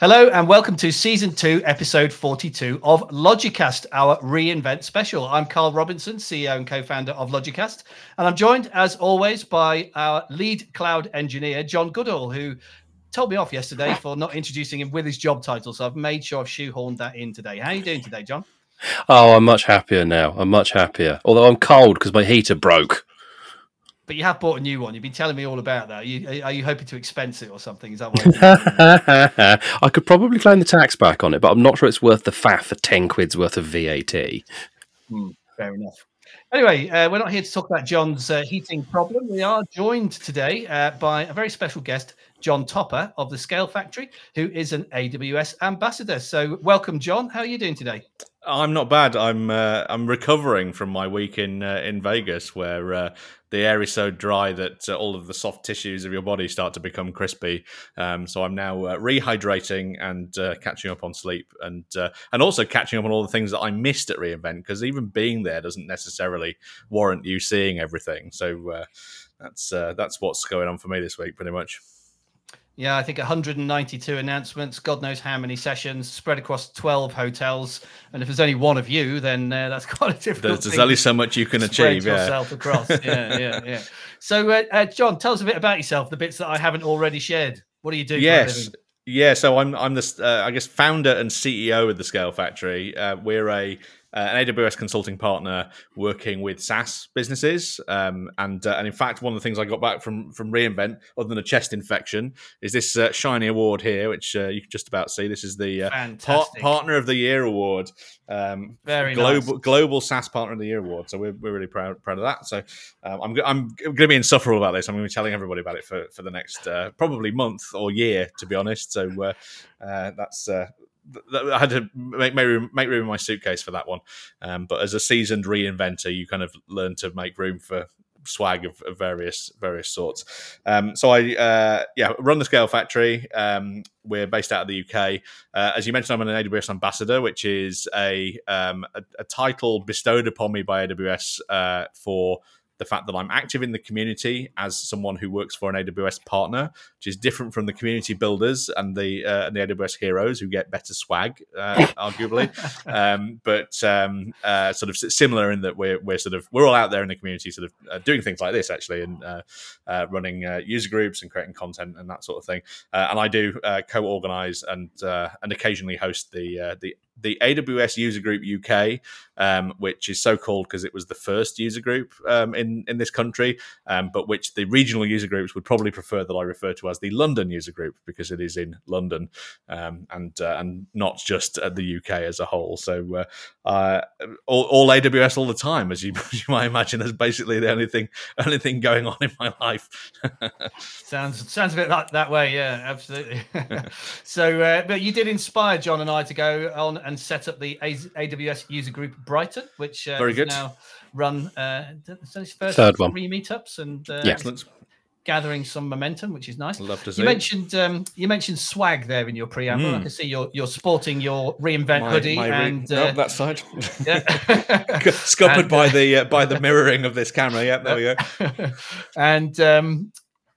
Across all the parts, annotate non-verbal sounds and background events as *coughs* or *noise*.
Hello and welcome to season two, episode 42 of Logicast, our reinvent special. I'm Karl Robinson, CEO and co founder of Logicata, and I'm joined as always by our lead cloud engineer, Jon Goodall, who told me off yesterday for not introducing him with his job title. So I've made sure I've shoehorned that in today. How are you doing today, Jon? Oh, I'm much happier now. I'm much happier. Although I'm cold because my heater broke. But you have bought a new one. You've been telling me all about that. Are you, are you hoping to expense it or something? Is that what? *laughs* I could probably claim the tax back on it, but I'm not sure it's worth the faff for ten quid's worth of VAT. Hmm, fair enough. Anyway, uh, we're not here to talk about Jon's uh, heating problem. We are joined today uh, by a very special guest, Jon Topper of the Scale Factory, who is an AWS ambassador. So, welcome, Jon. How are you doing today? I'm not bad. I'm uh, I'm recovering from my week in uh, in Vegas, where uh, the air is so dry that uh, all of the soft tissues of your body start to become crispy. Um, so I'm now uh, rehydrating and uh, catching up on sleep, and and also catching up on all the things that I missed at reInvent because even being there doesn't necessarily warrant you seeing everything. So that's that's what's going on for me this week, pretty much. Yeah, I think 192 announcements, God knows how many sessions spread across 12 hotels. And if there's only one of you, then uh, that's *laughs* quite a difficult. There's, there's only so much you can achieve. Yeah. Yourself across. *laughs* yeah, yeah, yeah. So, uh, uh, Jon, tell us a bit about yourself, the bits that I haven't already shared. What do you do? Yes. Yeah, so I'm I'm the uh, I guess founder and CEO of the Scale Factory. Uh, we're a uh, an AWS consulting partner working with SaaS businesses. Um, and uh, and in fact, one of the things I got back from from reInvent, other than a chest infection, is this uh, shiny award here, which uh, you can just about see. This is the uh, par- Partner of the Year award. Um, Very global nice. global SaaS Partner of the Year award. So we're, we're really proud proud of that. So um, I'm I'm going to be insufferable about this. I'm going to be telling everybody about it for for the next uh, probably month or year, to be honest. So that's I had to make, make room, make room in my suitcase for that one. Um, but as a seasoned reinventor, you kind of learn to make room for swag of, of various various sorts. Um, so I uh, yeah run the Scale Factory. Um, we're based out of the UK. Uh, as you mentioned, I'm an AWS ambassador, which is a um, a, a, title bestowed upon me by AWS uh, for the fact that I'm active in the community as someone who works for an AWS partner, which is different from the community builders and the uh, and the AWS heroes who get better swag, uh, *laughs* arguably, um, but um, uh, sort of similar in that we're we're sort of we're all out there in the community, sort of uh, doing things like this actually, and uh, uh, running user groups and creating content and that sort of thing. and I do co-organize and and occasionally host the the the AWS User Group UK, um, which is so called because it was the first user group um, in in this country, um, but which the regional user groups would probably prefer that I refer to as the London User Group because it is in London um, and uh, and not just the UK as a whole. So uh, uh, all, all, AWS all the time, as you, *laughs* as you might imagine, is basically the only thing only thing going on in my life. *laughs* sounds sounds a bit like that way, yeah, absolutely. *laughs* so, uh, but you did inspire Jon and I to go on and set up the AWS user group Brighton, which uh, very good now run uh, first third one three meetups and uh, yeah. gathering some momentum, which is nice. Love to see. You mentioned um, you mentioned swag there in your preamble. Mm. I can see you're you're sporting your reinvent my, hoodie my re- and uh, that side. *laughs* Yeah, *laughs* scuppered and, by uh, the uh, by the mirroring of this camera. Yeah, there we go. *laughs* and um,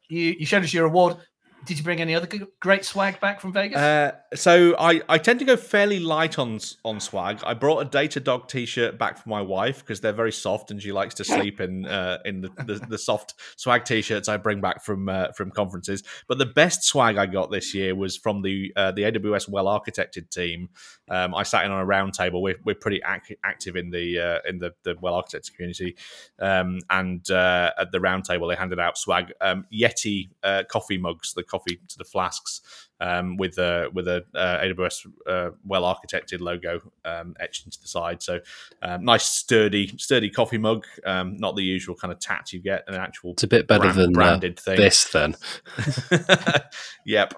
you you showed us your award. Did you bring any other great swag back from Vegas? Uh, so I, I tend to go fairly light on on swag. I brought a Datadog t-shirt back for my wife because they're very soft and she likes to sleep in uh, in the, the, the, soft swag t-shirts I bring back from uh, from conferences. But the best swag I got this year was from the uh, the AWS well architected team. Um, I sat in on a roundtable. We're, we're pretty ac- active in the uh, in the, the well architected community, um, and uh, at the roundtable they handed out swag um, Yeti coffee mugs. The coffee to the flasks um, with a with a uh, AWS uh, well architected logo um, etched into the side. So um, nice sturdy sturdy coffee mug, um, not the usual kind of tat you get. An actual it's a bit better brand, than uh, branded thing. This then. *laughs* yep.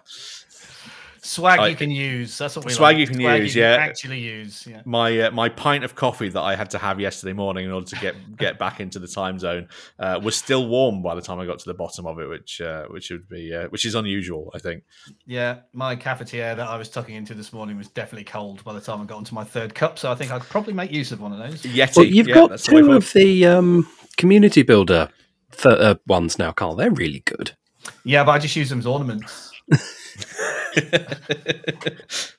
Swag I, you can use. That's what we swag like. you can swag use. You yeah, can actually use. Yeah. My uh, my pint of coffee that I had to have yesterday morning in order to get *laughs* get back into the time zone uh, was still warm by the time I got to the bottom of it, which uh, which would be uh, which is unusual, I think. Yeah, my cafetiere that I was tucking into this morning was definitely cold by the time I got into my third cup, so I think I could probably make use of one of those. Yeti. Well, you've yeah, got two of the um, community builder th- uh, ones now, Karl. They're really good. Yeah, but I just use them as ornaments. *laughs* *laughs*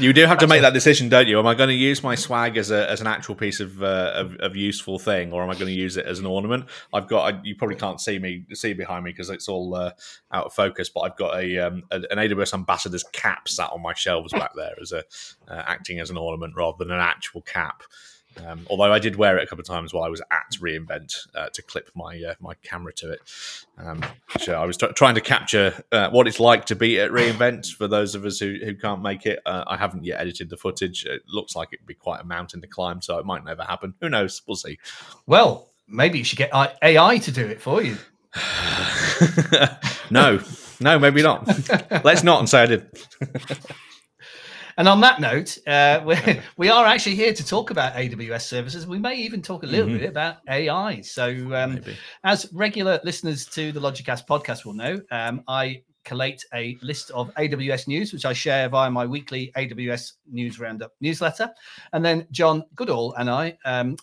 You do have to make that decision, don't you? Am I going to use my swag as a as an actual piece of uh, of, of, useful thing, or am I going to use it as an ornament? I've got. I, you probably can't see me see behind me because it's all uh, out of focus. But I've got a, um, a, an AWS ambassador's cap sat on my shelves back there as a uh, acting as an ornament rather than an actual cap. Um, although I did wear it a couple of times while I was at reInvent uh, to clip my uh, my camera to it. Um, so I was t- trying to capture uh, what it's like to be at reInvent for those of us who, who can't make it. Uh, I haven't yet edited the footage. It looks like it'd be quite a mountain to climb, so it might never happen. Who knows? We'll see. Well, maybe you should get AI to do it for you. *laughs* no, no, maybe not. *laughs* Let's not and say I did. And on that note, uh, we're, *laughs* we are actually here to talk about AWS services. We may even talk a little mm-hmm. bit about AI. So, um, as regular listeners to the Logicast podcast will know, um, I collate a list of AWS news, which I share via my weekly AWS News Roundup newsletter. And then Jon Goodall and I um,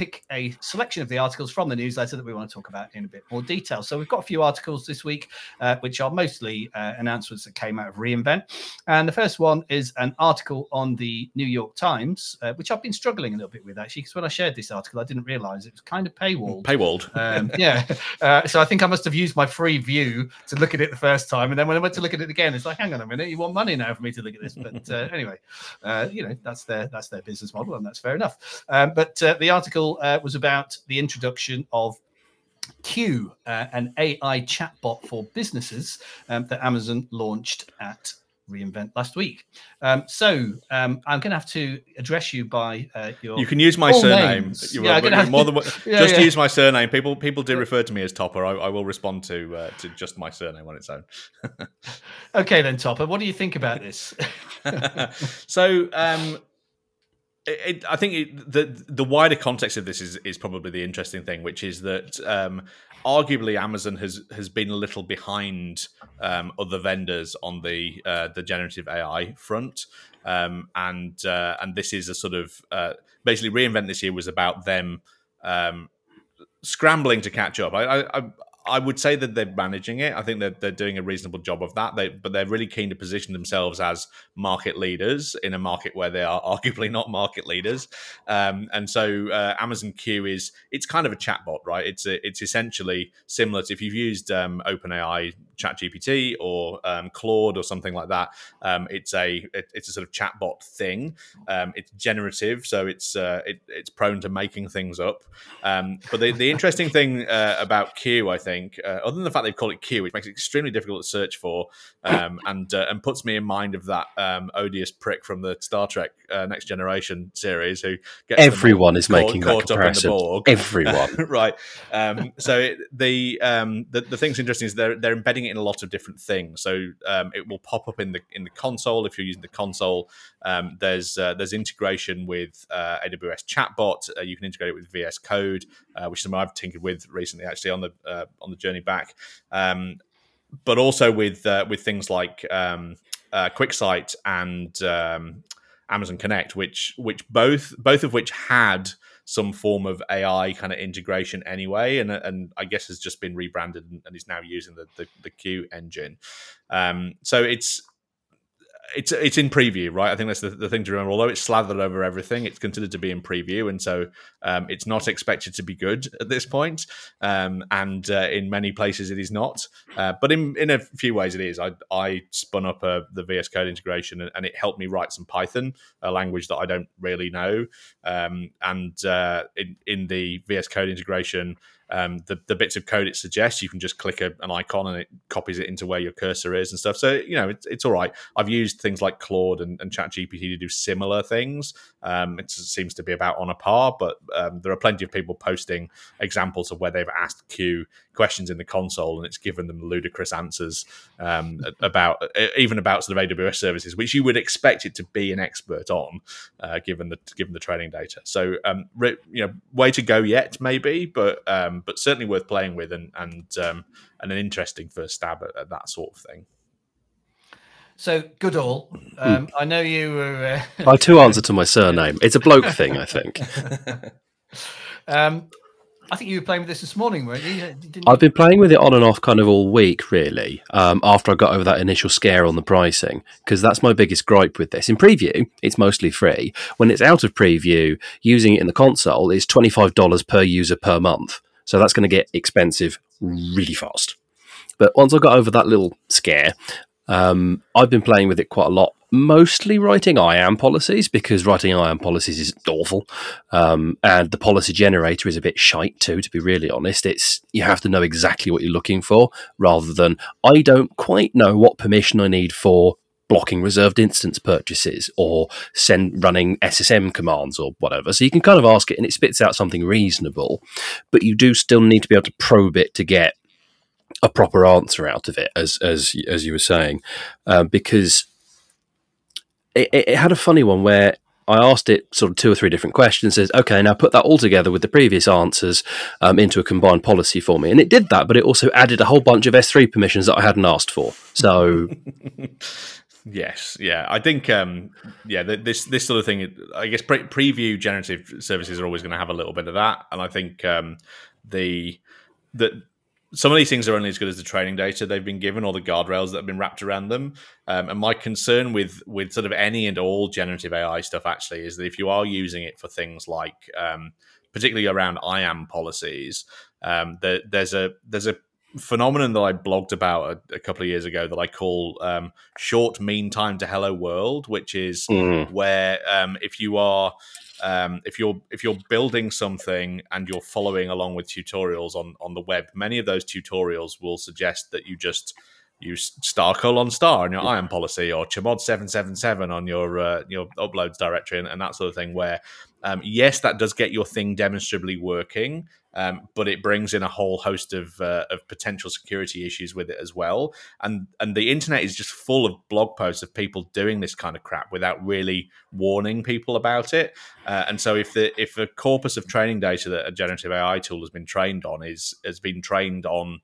pick a selection of the articles from the newsletter that we want to talk about in a bit more detail. So we've got a few articles this week, uh, which are mostly uh, announcements that came out of reInvent. And the first one is an article on the New York Times, uh, which I've been struggling a little bit with actually, because when I shared this article, I didn't realize it was kind of paywalled. Paywalled. Um, yeah. *laughs* Uh, so I think I must have used my free view to look at it the first time. And then when I went to look at it again, it's like, hang on a minute, you want money now for me to look at this. But uh, anyway, uh, you know, that's their that's their business model, and that's fair enough. Um, but the article was about the introduction of Q, uh, an AI chatbot for businesses um, that Amazon launched at reInvent last week. Um, so um, I'm going to have to address you by uh, your. You can use my surname. Yeah, will, more than *laughs* yeah, just yeah. use my surname. People people do refer to me as Topper. I, I will respond to uh, to just my surname on its own. *laughs* okay then, Topper. What do you think about this? *laughs* so um, it, I think it, the the wider context of this is is probably the interesting thing, which is that um, arguably Amazon has has been a little behind um, other vendors on the uh, the generative AI front, um, and uh, and this is a sort of uh, basically reInvent this year was about them um, scrambling to catch up. I, I, I would say that they're managing it. I think that they're doing a reasonable job of that. They, but they're really keen to position themselves as market leaders in a market where they are *laughs* arguably not market leaders. Um, and so uh, Amazon Q is it's kind of a chatbot, right? It's a, it's essentially similar to if you've used um, OpenAI ChatGPT or um, Claude or something like that. Um, it's a it, it's a sort of chatbot thing. Um, it's generative, so it's uh, it, it's prone to making things up. Um, but the, the interesting *laughs* thing uh, about Q, I think uh, other than the fact they've called it Q, which makes it extremely difficult to search for, um, *laughs* and uh, and puts me in mind of that um, odious prick from the Star Trek uh, Next Generation series who gets everyone is making caught, making caught that comparison. *laughs* Everyone, right? Um, so it, the, um, the the thing's interesting is they're they're embedding it in a lot of different things. So um, it will pop up in the in the console if you're using the console. Um, there's uh, there's integration with uh, AWS Chatbot. Uh, you can integrate it with VS Code, which is something I've tinkered with recently, actually on the on the journey back. Um, but also with uh, with things like um, uh, QuickSight and um, Amazon Connect, which which both both of which had some form of AI kind of integration anyway, and and I guess has just been rebranded and, is now using the the, the Q engine. Um, so it's it's it's in preview, right? I think that's the, the, thing to remember. Although it's slathered over everything, it's considered to be in preview, and so um, it's not expected to be good at this point. Um, and uh, in many places, it is not. Uh, but in in a few ways, it is. I I spun up a, the VS Code integration, and, and, it helped me write some Python, a language that I don't really know. Um, and uh, in in the VS Code integration um, the, the bits of code it suggests, you can just click a, an icon and it copies it into where your cursor is and stuff. So, you know, it's, it's all right. I've used things like Claude and, and ChatGPT to do similar things. Um, it seems to be about on a par, but um, there are plenty of people posting examples of where they've asked Q questions in the console and it's given them ludicrous answers um, about even about sort of AWS services, which you would expect it to be an expert on, uh, given the given the training data. So, um, you know, way to go yet, maybe, but um, but certainly worth playing with and and um, and an interesting first stab at, at that sort of thing. So Goodall, um, I know you were. Uh... *laughs* I have two answers to my surname. It's a bloke thing, I think. *laughs* um, I think you were playing with this this morning, weren't you? Didn't I've been playing with it on and off kind of all week, really, um, after I got over that initial scare on the pricing, because that's my biggest gripe with this. In preview, it's mostly free. When it's out of preview, using it in the console is $25 per user per month. So that's going to get expensive really fast. But once I got over that little scare, um, I've been playing with it quite a lot mostly writing IAM policies because writing IAM policies is awful, um, and the policy generator is a bit shite too. To be really honest, it's you have to know exactly what you're looking for rather than I don't quite know what permission I need for blocking reserved instance purchases or send running SSM commands or whatever. So you can kind of ask it and it spits out something reasonable, but you do still need to be able to probe it to get a proper answer out of it, as as as you were saying, uh, because it, it, had a funny one where I asked it sort of two or three different questions. Says, okay, now put that all together with the previous answers um, into a combined policy for me, and it did that. But it also added a whole bunch of S3 permissions that I hadn't asked for. So. *laughs* Yes, yeah, I think, um, yeah, this this sort of thing. I guess pre- preview generative services are always going to have a little bit of that, and I think um, the the some of these things are only as good as the training data they've been given or the guardrails that have been wrapped around them. Um, and my concern with with sort of any and all generative AI stuff actually is that if you are using it for things like, um, particularly around IAM policies, um, there, there's a there's a phenomenon that I blogged about a, a couple of years ago that I call um, short mean time to hello world, which is mm. where um, if you are um, if you're if you're building something and you're following along with tutorials on on the web, many of those tutorials will suggest that you just use star colon star on your IAM policy or chmod 777 on your uh, your uploads directory and, and, that sort of thing where um, yes that does get your thing demonstrably working um, but it brings in a whole host of, uh, of potential security issues with it as well. And and the internet is just full of blog posts of people doing this kind of crap without really warning people about it. Uh, and so if the if a corpus of training data that a generative AI tool has been trained on is has been trained on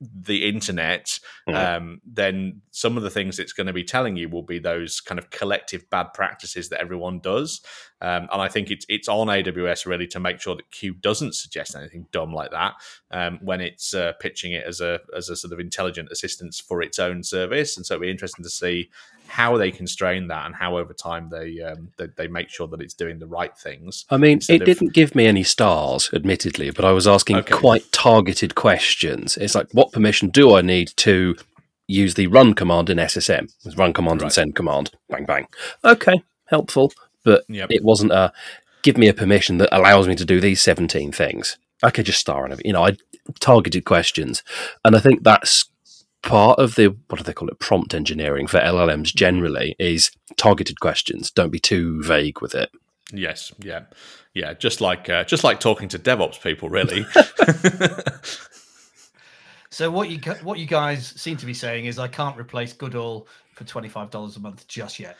the internet, mm. um, then some of the things it's going to be telling you will be those kind of collective bad practices that everyone does. Um, and I think it's it's on AWS really to make sure that Q doesn't suggest anything dumb like that um, when it's uh, pitching it as a as a sort of intelligent assistance for its own service. And so it'll be interesting to see how they constrain that and how over time they um, they, they, make sure that it's doing the right things. I mean, it of... didn't give me any stars, admittedly, but I was asking okay. quite targeted questions. It's like, what permission do I need to use the run command in SSM? Run command right. and send command. Bang bang. Okay, helpful, but yep. it wasn't a give me a permission that allows me to do these seventeen things. I could just star on it. You know, I targeted questions, and I think that's part of the what do they call it prompt engineering for LLMs generally is targeted questions. Don't be too vague with it. Yes, yeah, yeah. Just like uh, just like talking to DevOps people, really. *laughs* so what you what you guys seem to be saying is I can't replace Goodall for twenty five dollars a month just yet.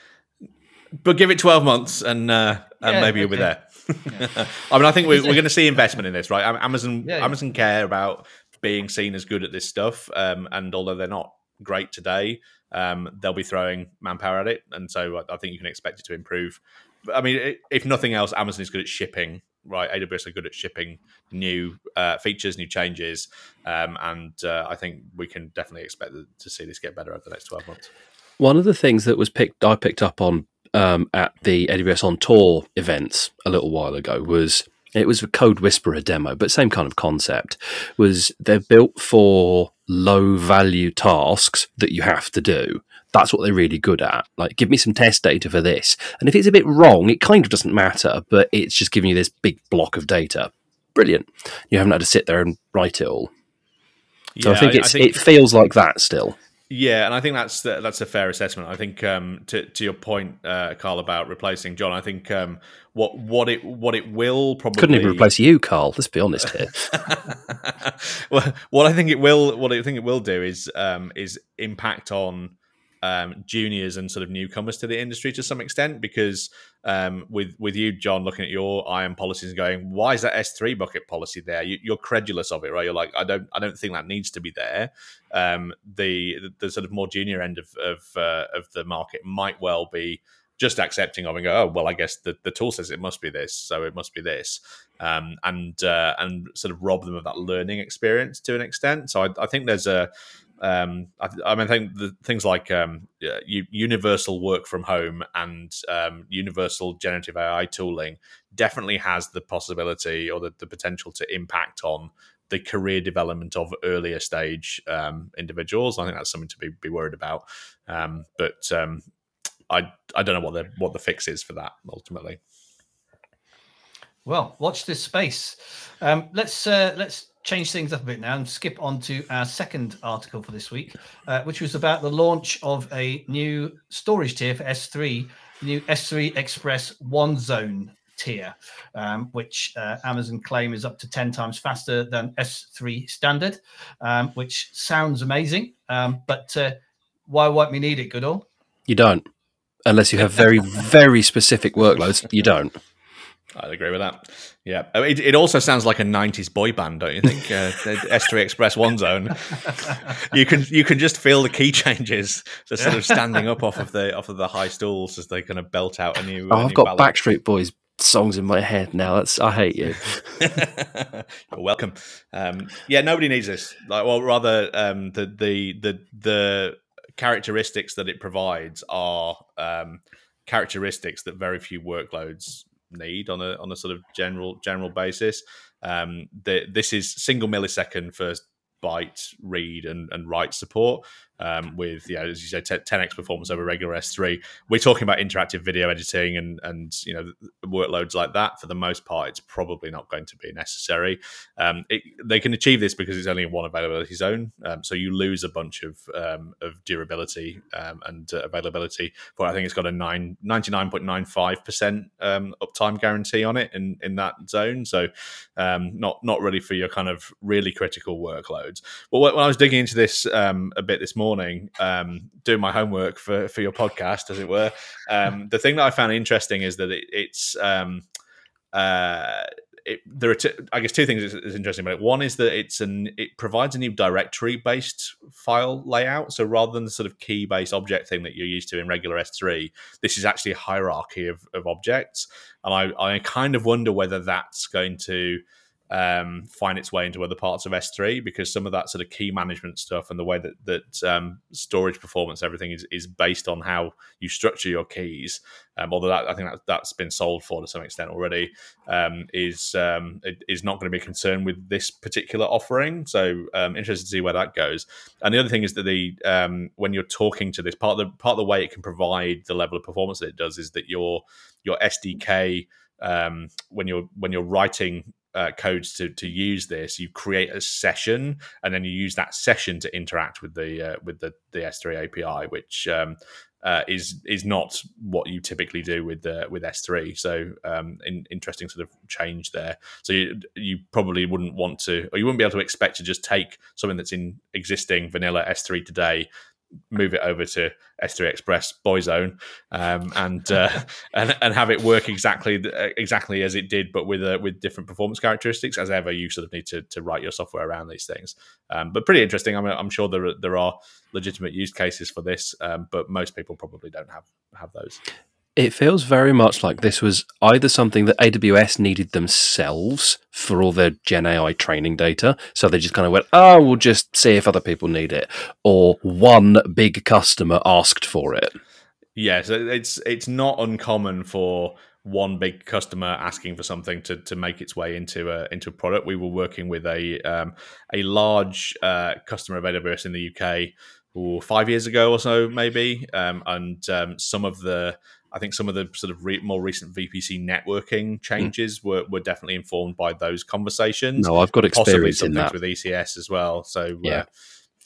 But give it twelve months, and uh, and yeah, maybe you'll be there. Yeah. *laughs* I mean, I think we're, we're going to see investment in this, right? Amazon yeah, Amazon care about being seen as good at this stuff. Um, and although they're not great today, um, they'll be throwing manpower at it, and so I, think you can expect it to improve. I mean, if nothing else, Amazon is good at shipping, right? AWS are good at shipping new uh, features, new changes, um, and uh, I think we can definitely expect to see this get better over the next twelve months. One of the things that was picked, I picked up on um, at the AWS on Tour events a little while ago was it was a CodeWhisperer demo, but same kind of concept. Was they're built for low value tasks that you have to do. That's what they're really good at. Like, give me some test data for this, and if it's a bit wrong, it kind of doesn't matter. But it's just giving you this big block of data. Brilliant. You haven't had to sit there and write it all. So yeah, I think it's I think... it feels like that still. Yeah, and I think that's that's a fair assessment. I think um, to to your point, uh, Karl, about replacing Jon. I think um, what what it what it will probably couldn't even replace you, Karl. Let's be honest here. *laughs* well, what I think it will what I think it will do is um, is impact on um, juniors and sort of newcomers to the industry to some extent because um, with with you Jon looking at your IAM policies and going why is that S3 bucket policy there? You, are credulous of it right? You're like I don't I don't think that needs to be there. Um, the the sort of more junior end of of, uh, of the market might well be just accepting of and go, oh well, I guess the, the tool says it must be this, so it must be this, um, and uh, and sort of rob them of that learning experience to an extent. So I, I think there's a um, I, I, mean, I think the things like um, universal work from home and um, universal generative AI tooling definitely has the possibility or the, the potential to impact on the career development of earlier stage um, individuals. I think that's something to be, be worried about. Um, but um, I I don't know what the what the fix is for that ultimately. Well, watch this space. Um, let's uh, let's change things up a bit now and skip on to our second article for this week, uh, which was about the launch of a new storage tier for S3, the new S3 Express One Zone tier, um, which uh, Amazon claim is up to 10 times faster than S3 standard, um, which sounds amazing. Um, but uh, why won't we need it, Goodall? You don't unless you have very, very specific workloads. You don't. I'd agree with that. Yeah, it, it also sounds like a '90s boy band, don't you think? Uh, S3 Express One Zone. *laughs* You can you can just feel the key changes. *laughs* They're sort of standing up off of the off of the high stools as they kind of belt out a new. Oh, a I've new got ballad. Backstreet Boys songs in my head now. That's I hate you. *laughs* You're welcome. Um, yeah, nobody needs this. Like, well, rather um, the the the the characteristics that it provides are um, characteristics that very few workloads need on a on a sort of general general basis. Um, the, this is single millisecond first byte read and, and write support um, with as you say 10x performance over regular S3. We're talking about interactive video editing and and you know workloads like that. For the most part, it's probably not going to be necessary. Um, it, they can achieve this because it's only in one availability zone, um, so you lose a bunch of um, of durability um, and uh, availability. But I think it's got a nine, 99.95 percent um, uptime guarantee on it in in that zone. So not not really for your kind of really critical workloads. But when I was digging into this a bit this morning, um, doing my homework for for your podcast, as it were, um, the thing that I found interesting is that it, it's um, uh, it, there are, two, I guess, two things is, is interesting about it. One is that it's an it provides a new directory based file layout. So rather than the sort of key based object thing that you're used to in regular S3, this is actually a hierarchy of, of objects. And I, I kind of wonder whether that's going to um, find its way into other parts of S3 because some of that sort of key management stuff and the way that that um, storage performance, everything is, is based on how you structure your keys. Um, although that, I think that, that's been solved for to some extent already, um, is um, is not going to be a concern with this particular offering. So um, interested to see where that goes. And the other thing is that the when you're talking to this part of the part of the way it can provide the level of performance that it does is that your your SDK um, when you're when you're writing uh, codes to to use this, you create a session, and then you use that session to interact with the uh, with the the S3 API, which um, uh, is is not what you typically do with uh, with S3. So um, in, interesting sort of change there. So you you probably wouldn't want to, or you wouldn't be able to expect to just take something that's in existing vanilla S3 today move it over to S3 Express Boyzone um, and, uh, *laughs* and and have it work exactly exactly as it did, but with uh, with different performance characteristics. As ever, you sort of need to, to write your software around these things. Um, but pretty interesting. I mean, I'm sure there are, there are legitimate use cases for this, um, but most people probably don't have have those. It feels very much like this was either something that AWS needed themselves for all their Gen AI training data. So they just kind of went, oh, we'll just see if other people need it. Or one big customer asked for it. Yes, it's it's not uncommon for one big customer asking for something to, to make its way into a into a product. We were working with a um, a large uh, customer of AWS in the UK ooh, five years ago or so, maybe, um, and um, some of the I think some of the sort of re- more recent VPC networking changes mm. were, were definitely informed by those conversations. No, I've got experience in that with ECS as well. So yeah. Uh,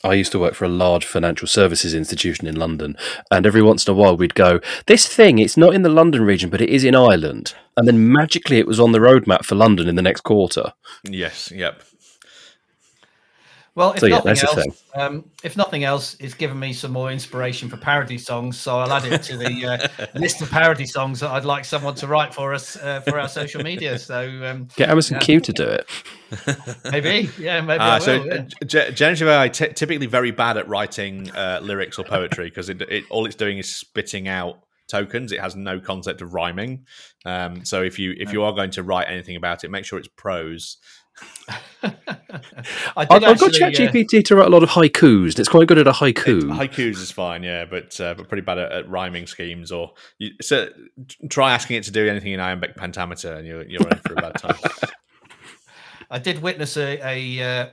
I used to work for a large financial services institution in London, and every once in a while we'd go, This thing, it's not in the London region, but it is in Ireland. And then magically it was on the roadmap for London in the next quarter. Yes, yep. Well, if so, yeah, nothing else, um, if nothing else, it's given me some more inspiration for parody songs. So I'll add it to the uh, *laughs* list of parody songs that I'd like someone to write for us uh, for our social media. So um, get Amazon yeah. Q to do it. *laughs* maybe, yeah, maybe. Uh, so, will, yeah. G- generative AI typically very bad at writing uh, lyrics or poetry because it, it all it's doing is spitting out tokens. It has no concept of rhyming. Um, so if you if you are going to write anything about it, make sure it's prose. *laughs* I I've, did I've got actually. uh, ChatGPT to write a lot of haikus, and it's quite good at a haiku. Haikus is fine, yeah, but uh, but pretty bad at, at rhyming schemes. Or you, so try asking it to do anything in iambic pentameter, and you're you're in for a bad time. *laughs* I did witness a, a uh,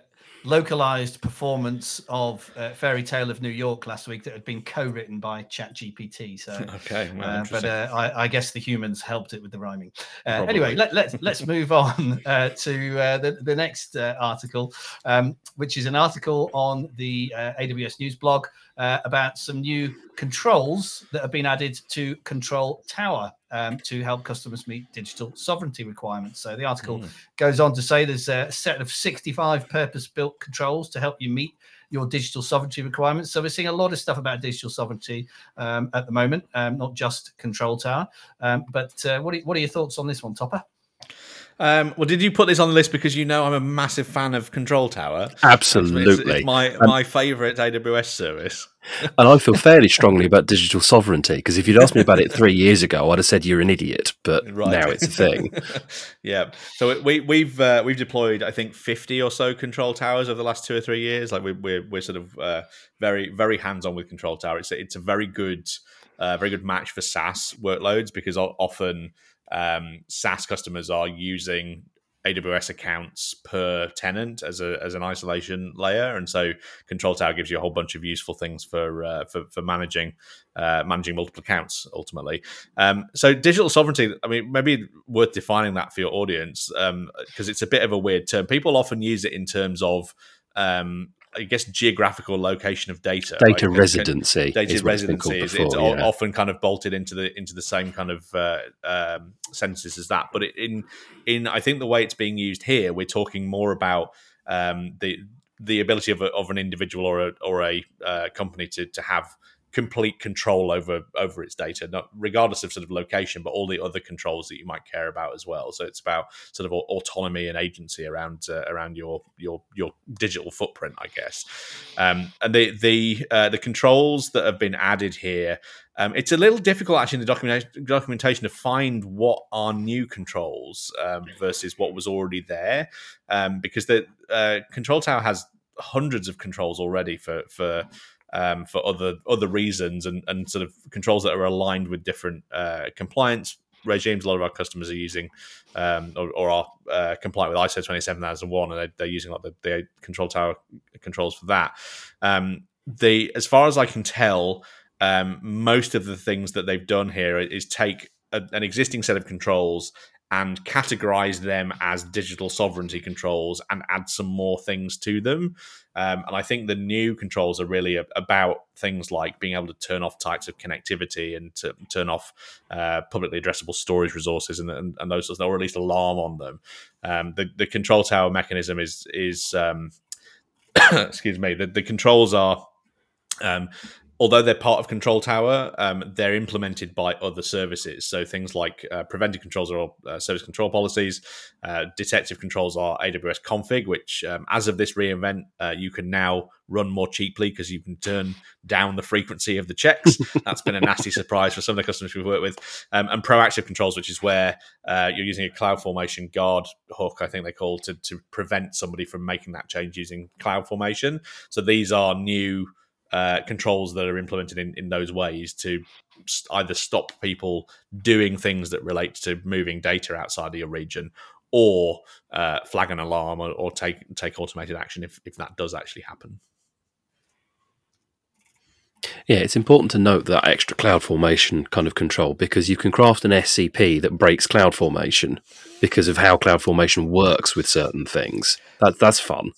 localized performance of uh, Fairy Tale of New York last week that had been co-written by ChatGPT. So, *laughs* okay, well, uh, but uh, I, I guess the humans helped it with the rhyming. Uh, anyway, let, let's let's move *laughs* on uh, to uh, the the next uh, article, um, which is an article on the uh, AWS News blog uh, about some new controls that have been added to Control Tower um, to help customers meet digital sovereignty requirements. So the article Mm. goes on to say there's a set of 65 purpose-built controls to help you meet your digital sovereignty requirements. So we're seeing a lot of stuff about digital sovereignty um, at the moment, um, not just Control Tower. Um, but uh, what, are, what are your thoughts on this one, Topper? Um, well, did you put this on the list because you know I'm a massive fan of Control Tower? It's- Absolutely. it's, my Um, my favorite AWS service. *laughs* And I feel fairly strongly about digital sovereignty because if you'd asked me about it three years ago, I'd have said you're an idiot. But *laughs* now it's a thing. *laughs* yeah. So we we've uh, we've deployed I think fifty or so control towers over the last two or three years. Like we, we're we're sort of uh, very very hands on with control tower. It's it's a very good uh, very good match for SaaS workloads because often um, SaaS customers are using AWS accounts per tenant as a as an isolation layer, and so Control Tower gives you a whole bunch of useful things for uh, for, for managing uh, managing multiple accounts ultimately. Um, so digital sovereignty, I mean, maybe worth defining that for your audience because it's a bit of a weird term. People often use it in terms of um, I guess geographical location of data. right? Data can- residency. data is what it's been residency is before, it's yeah. often kind of bolted into the into the same kind of uh, um, sentences as that. But it, in in I think the way it's being used here, we're talking more about um, the the ability of, a, of an individual or a or a uh, company to to have complete control over over its data, not regardless of sort of location, but all the other controls that you might care about as well. So it's about sort of autonomy and agency around uh, around your your your digital footprint, I guess. Um, and the the uh, the controls that have been added here, um, it's a little difficult actually in the documentation documentation to find what are new controls um, versus what was already there, um, because the uh, control tower has hundreds of controls already for for um, for other other reasons and, and sort of controls that are aligned with different uh, compliance regimes. A lot of our customers are using um, or, or are uh, compliant with ISO 27001, and they, they're using like the, the control tower controls for that. Um, the as far as I can tell, um, most of the things that they've done here is take a, an existing set of controls and categorize them as digital sovereignty controls and add some more things to them. Um, and I think the new controls are really a- about things like being able to turn off types of connectivity and to turn off uh, publicly addressable storage resources and, and, and those sorts, or at least alarm on them. Um, the, the control tower mechanism is is um, *coughs* excuse me. The, the controls are um, although they're part of Control Tower, um, they're implemented by other services. So things like uh, preventive controls are all uh, service control policies. Uh, detective controls are AWS config, which um, as of this reinvent, uh, you can now run more cheaply because you can turn down the frequency of the checks. That's been a nasty *laughs* surprise for some of the customers we've worked with. Um, and proactive controls, which is where uh, you're using a CloudFormation guard hook, I think they call to to prevent somebody from making that change using CloudFormation. So these are new uh, controls that are implemented in, in those ways to either stop people doing things that relate to moving data outside of your region or uh, flag an alarm or, or take take automated action if, if that does actually happen. Yeah, it's important to note that extra CloudFormation kind of control because you can craft an SCP that breaks CloudFormation because of how CloudFormation works with certain things. That that's fun.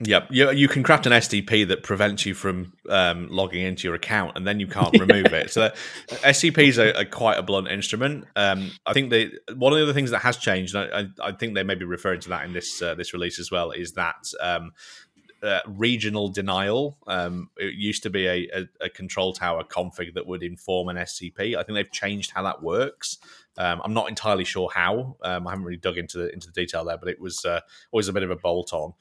Yep, you, you can craft an SCP that prevents you from um, logging into your account, and then you can't *laughs* remove it. So that, SCPs are, are quite a blunt instrument. Um, I think they one of the other things that has changed, and I, I, I think they may be referring to that in this uh, this release as well, is that um, uh, regional denial. Um, it used to be a, a, a control tower config that would inform an SCP. I think they've changed how that works. Um, I'm not entirely sure how. Um, I haven't really dug into the into the detail there, but it was uh, always a bit of a bolt on.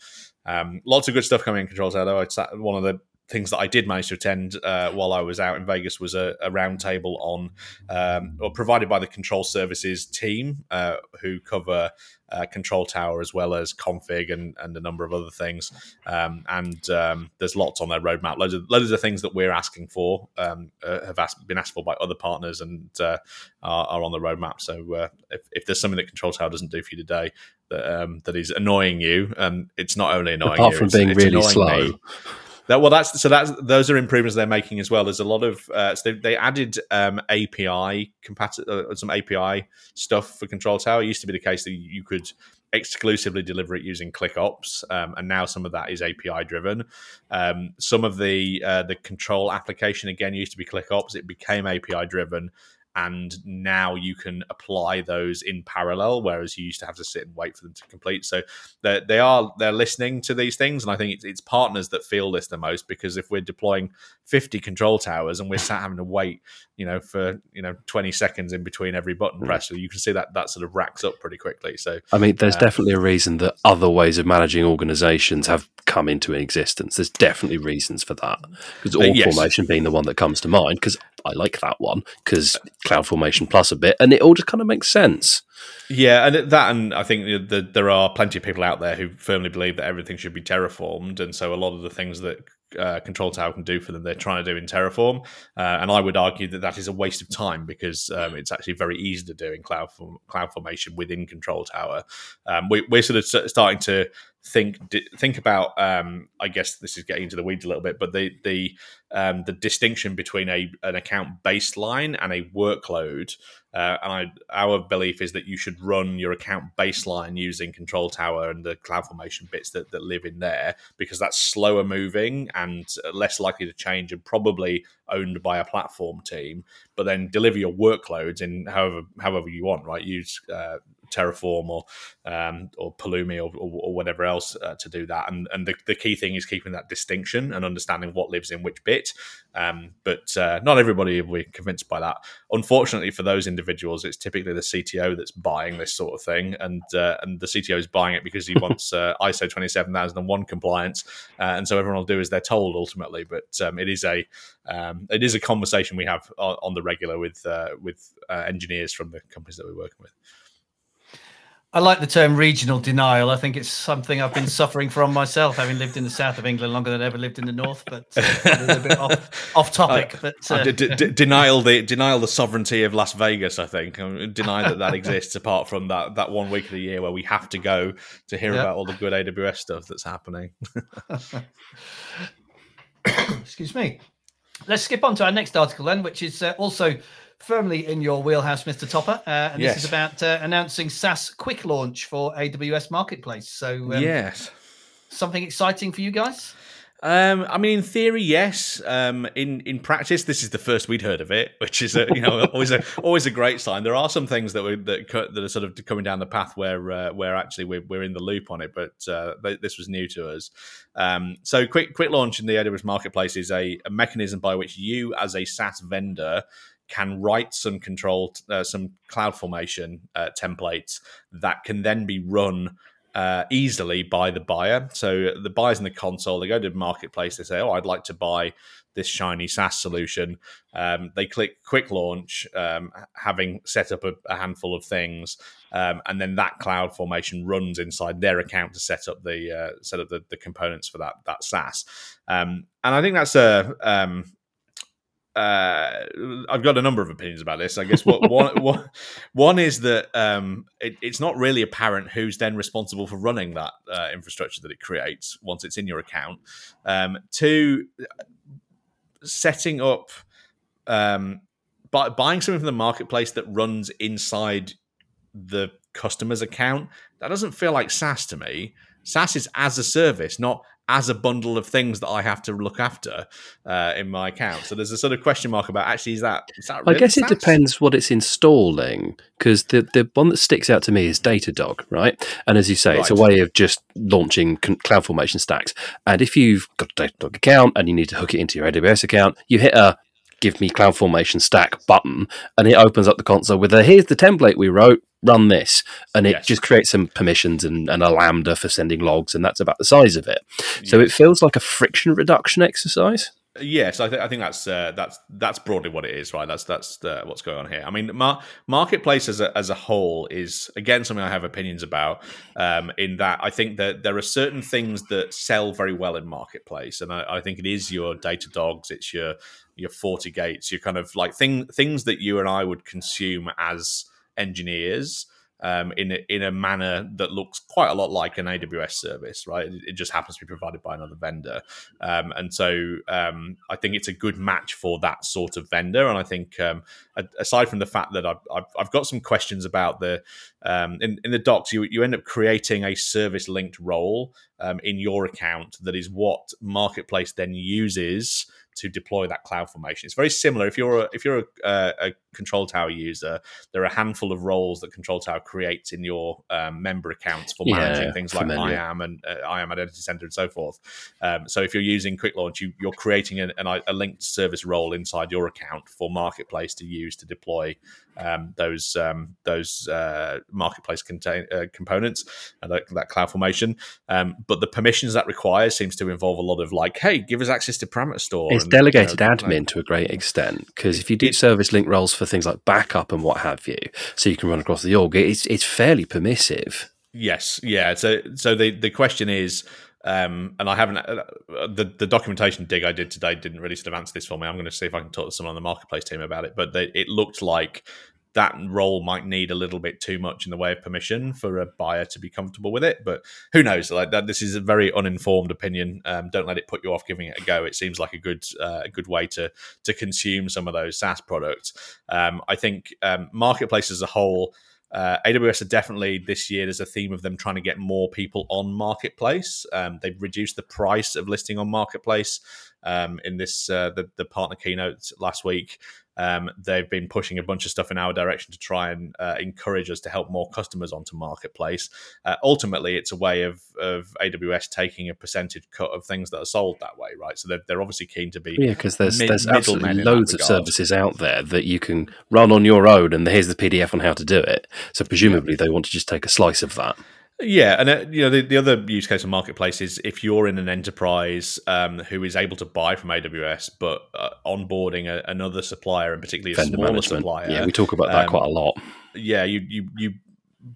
Um, lots of good stuff coming in Control Tower. Though it's one of the things that I did manage to attend uh, while I was out in Vegas was a, a roundtable on, um, or provided by the Control Services team, uh, who cover uh, Control Tower as well as config and, and a number of other things. Um, and um, there's lots on their roadmap. Loads of loads of things that we're asking for um, uh, have asked, been asked for by other partners and uh, are, are, on the roadmap. So uh, if, if there's something that Control Tower doesn't do for you today, that um, that is annoying you, and it's not only annoying apart you, from it's, being it's really slow. me. That, well, that's so that's those are improvements they're making as well. There's a lot of uh, so they, they added um, API compat- uh, some API stuff for Control Tower. It used to be the case that you could exclusively deliver it using ClickOps, um, and now some of that is API driven. Um, some of the uh, the control application again used to be ClickOps. It became API driven, and now you can apply those in parallel whereas you used to have to sit and wait for them to complete so they, they are they're listening to these things and i think it's, it's, partners that feel this the most because if we're deploying 50 control towers and we're sat having to wait you know for you know 20 seconds in between every button mm. press so you can see that that sort of racks up pretty quickly so i mean there's uh, definitely a reason that other ways of managing organizations have come into existence there's definitely reasons for that because all yes. formation being the one that comes to mind because i like that one because CloudFormation plus a bit and it all just kind of makes sense yeah, and that, and I think the, there are plenty of people out there who firmly believe that everything should be terraformed, and so a lot of the things that uh, Control Tower can do for them, they're trying to do in Terraform. Uh, and I would argue that that is a waste of time because um, it's actually very easy to do in Cloud CloudFormation within Control Tower. Um, we, are sort of starting to think think about. Um, I guess this is getting into the weeds a little bit, but the the um, the distinction between a an account baseline and a workload. Uh, and I, our belief is that you should run your account baseline using Control Tower and the CloudFormation bits that, that live in there because that's slower moving and less likely to change and probably owned by a platform team. But then deliver your workloads in however however you want, right? Use uh, Terraform or um, or Pulumi or, or, or whatever else uh, to do that. And and the, the key thing is keeping that distinction and understanding what lives in which bit. Um, but uh, not everybody will be convinced by that. Unfortunately, for those individuals, it's typically the CTO that's buying this sort of thing, and uh, and the CTO is buying it because he *laughs* wants uh, ISO twenty seven thousand and one compliance, uh, and so everyone will do as they're told ultimately. But um, it is a um, it is a conversation we have on, on the regular with uh, with engineers from the companies that we're working with. I like the term regional denial. I think it's something I've been suffering from myself, having lived in the south of England longer than I ever lived in the north. But uh, a bit off, *laughs* off topic. Uh, but uh, d- d- denial the denial the sovereignty of Las Vegas. I think deny that that *laughs* exists. Apart from that that one week of the year where we have to go to hear yep. about all the good AWS stuff that's happening. *laughs* Excuse me. Let's skip on to our next article then, which is uh, also firmly in your wheelhouse, Mr. Topper. Uh, and yes. this is about uh, announcing SaaS quick launch for AWS Marketplace. So, um, yes, something exciting for you guys. Um, I mean, in theory, yes. Um, in in practice, this is the first we'd heard of it, which is a, you know *laughs* always a always a great sign. There are some things that we that that are sort of coming down the path where uh, where actually we're, we're in the loop on it, but uh, this was new to us. Um, so, quick quick launch in the AWS marketplace is a, a mechanism by which you, as a SaaS vendor, can write some control, uh, some CloudFormation uh, templates that can then be run uh, easily by the buyer. So the buyers in the console, they go to the marketplace, they say, "Oh, I'd like to buy this shiny SaaS solution." Um, they click quick launch, um, having set up a, a handful of things, um, and then that CloudFormation runs inside their account to set up the uh, set up the, the, components for that that SaaS. Um, and I think that's a um, uh, I've got a number of opinions about this. I guess what one, *laughs* one, one is that um, it, it's not really apparent who's then responsible for running that uh, infrastructure that it creates once it's in your account. Um, two, setting up, um, by, buying something from the marketplace that runs inside the customer's account. That doesn't feel like SaaS to me. SaaS is as a service, not as a bundle of things that I have to look after uh, in my account. So there's a sort of question mark about actually is that? Is that really I guess it depends what it's installing because the the one that sticks out to me is Datadog, right? And as you say, right. it's a way of just launching cloud formation stacks. And if you've got a Datadog account and you need to hook it into your AWS account, you hit a give me CloudFormation stack button, and it opens up the console with a here's the template we wrote, run this, and it Yes. just creates some permissions and, and a lambda for sending logs, and that's about the size of it. So it feels like a friction reduction exercise. Yes, I, th- I think that's uh, that's that's broadly what it is, right? That's that's uh, what's going on here. I mean, mar- marketplace as a as a whole is again something I have opinions about. Um, in that, I think that there are certain things that sell very well in marketplace, and I, I think it is your Datadogs, it's your your FortiGates, your kind of like thing things that you and I would consume as engineers. Um, in a, in a manner that looks quite a lot like an AWS service, right? It, just happens to be provided by another vendor. Um, and so um, I think it's a good match for that sort of vendor. And I think, um, aside from the fact that I've, I've, I've got some questions about the um, in, in the docs, you, you end up creating a service linked role um, in your account that is what Marketplace then uses to deploy that CloudFormation. It's very similar. If you're a, if you're a, a Control Tower user, there are a handful of roles that Control Tower creates in your um, member accounts for Yeah, managing things like familiar. IAM and uh, IAM Identity Center and so forth. Um, so if you're using Quick Launch, you, you're creating an, an, a linked service role inside your account for Marketplace to use to deploy um, those um, those uh, Marketplace contain, uh, components and that, that CloudFormation. Um, but the permissions that requires seems to involve a lot of like, hey, give us access to parameter store. It's and, you know, delegated like- admin to a great extent because if you do service link roles for things like backup and what have you, so you can run across the org, it's it's fairly permissive. Yes, yeah. So, so the the question is, um, and I haven't uh, the the documentation dig I did today didn't really sort of answer this for me. I'm going to see if I can talk to someone on the marketplace team about it. But they, it looked like that role might need a little bit too much in the way of permission for a buyer to be comfortable with it. But who knows? Like that, this is a very uninformed opinion. Um, don't let it put you off giving it a go. It seems like a good uh, a good way to to consume some of those SaaS products. Um, I think um, marketplace as a whole. Uh, AWS are definitely this year. There's a theme of them trying to get more people on Marketplace. Um, they've reduced the price of listing on Marketplace. Um, in this, uh, the the partner keynote last week, um, they've been pushing a bunch of stuff in our direction to try and uh, encourage us to help more customers onto Marketplace. Uh, ultimately, it's a way of of AWS taking a percentage cut of things that are sold that way, right? So they're, they're obviously keen to be Yeah, because there's mid- there's absolutely loads of services out there that you can run on your own, and here's the PDF on how to do it. So presumably they want to just take a slice of that. Yeah, and uh, you know the, the other use case of marketplace is if you're in an enterprise um, who is able to buy from AWS, but uh, onboarding a, another supplier, and particularly a Vendor smaller management. supplier. Yeah, we talk about that um, quite a lot. yeah, you you you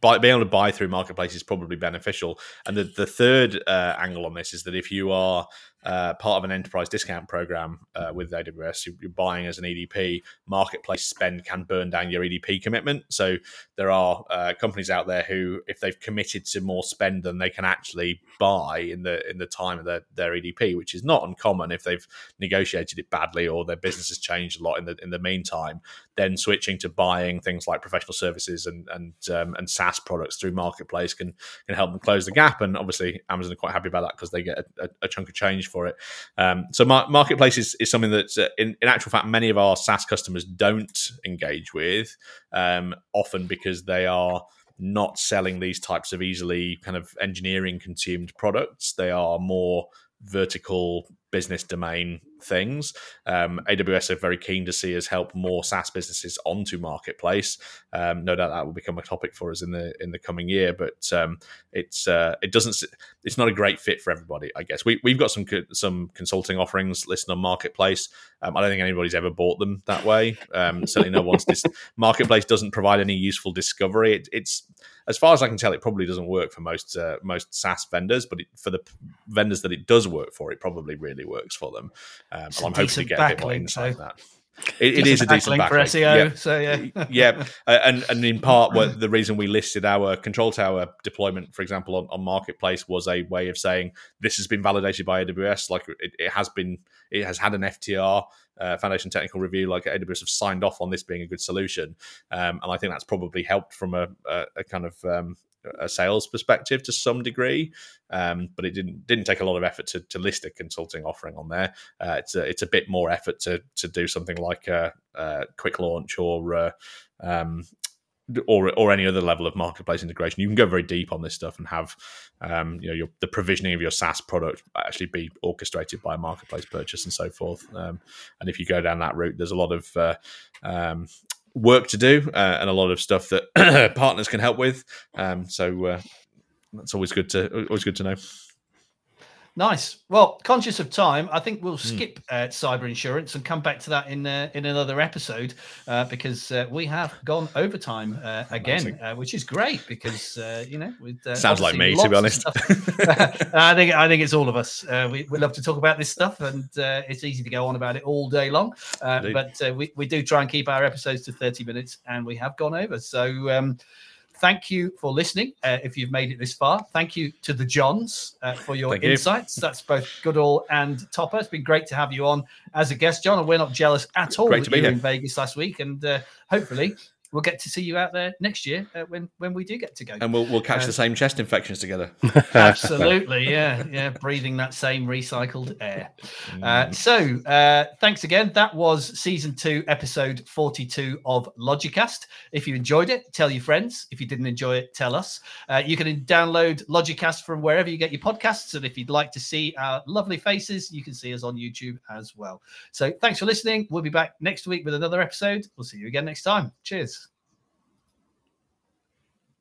buy, being able to buy through marketplace is probably beneficial. And the the third uh, angle on this is that if you are uh, part of an enterprise discount program uh, with AWS, you- you're buying as an EDP. Marketplace spend can burn down your EDP commitment. So there are uh, companies out there who, if they've committed to more spend than they can actually buy in the in the time of their, their EDP, which is not uncommon if they've negotiated it badly or their business has changed a lot in the in the meantime, then switching to buying things like professional services and and um, and SaaS products through Marketplace can can help them close the gap. And obviously, Amazon are quite happy about that because they get a, a, chunk of change for it. Um, so mar- Marketplace is, is something that, uh, in, in actual fact, many of our SaaS customers don't engage with, um, often because they are not selling these types of easily kind of engineering consumed products. They are more vertical business domain things. Um, AWS are very keen to see us help more SaaS businesses onto marketplace. Um, no doubt that will become a topic for us in the in the coming year, but um, it's uh, it doesn't it's not a great fit for everybody. I guess we we've got some co- some consulting offerings listed on marketplace. Um, I don't think anybody's ever bought them that way. Um, certainly, no one's. Dis- *laughs* marketplace doesn't provide any useful discovery. It, it's as far as I can tell, it probably doesn't work for most uh, most SaaS vendors, but it, for the p- vendors that it does work for, it probably really works for them. Um, and I'm hoping to get a bit more insight though. that. It, it is a decent backlink for. SEO. Yeah So yeah, yeah, uh, and and in part, what the reason we listed our control tower deployment, for example, on, on Marketplace, was a way of saying this has been validated by AWS. Like it, it has been, it has had an FTR uh, Foundation Technical Review. Like AWS have signed off on this being a good solution, um, and I think that's probably helped from a, a, a kind of um, a sales perspective to some degree. Um, but it didn't didn't take a lot of effort to, to list a consulting offering on there. Uh, it's a, it's a bit more effort to to do something like a, a quick launch or uh, um, or or any other level of marketplace integration. You can go very deep on this stuff and have um, you know your, the provisioning of your SaaS product actually be orchestrated by a marketplace purchase and so forth. Um, and if you go down that route, there's a lot of uh, um, work to do uh, and a lot of stuff that *clears throat* partners can help with. Um, so uh, that's always good to always good to know. Nice. Well, conscious of time, I think we'll hmm. skip uh, cyber insurance and come back to that in uh, in another episode uh, because uh, we have gone overtime uh, again, uh, which is great because you know with sounds like me to be honest. *laughs* I think I think it's all of us. we, we love to talk about this stuff, and it's easy to go on about it all day long. but we we do try and keep our episodes to thirty minutes, and we have gone over. So. Um, thank you for listening. Uh, if you've made it this far, thank you to the Jons uh, for your thank insights. You. That's both Goodall and Topper. It's been great to have you on as a guest, Jon. And we're not jealous at all great that you were in Vegas last week. And uh, hopefully, we'll get to see you out there next year uh, when when we do get to go. And we'll we'll catch uh, the same chest infections together. absolutely, yeah, yeah, breathing that same recycled air. Uh, mm. so uh, thanks again. That was season two, episode forty-two of Logicast. If you enjoyed it, tell your friends. If you didn't enjoy it, tell us. Uh, you can download Logicast from wherever you get your podcasts, and if you'd like to see our lovely faces, you can see us on YouTube as well. So thanks for listening. We'll be back next week with another episode. We'll see you again next time. Cheers.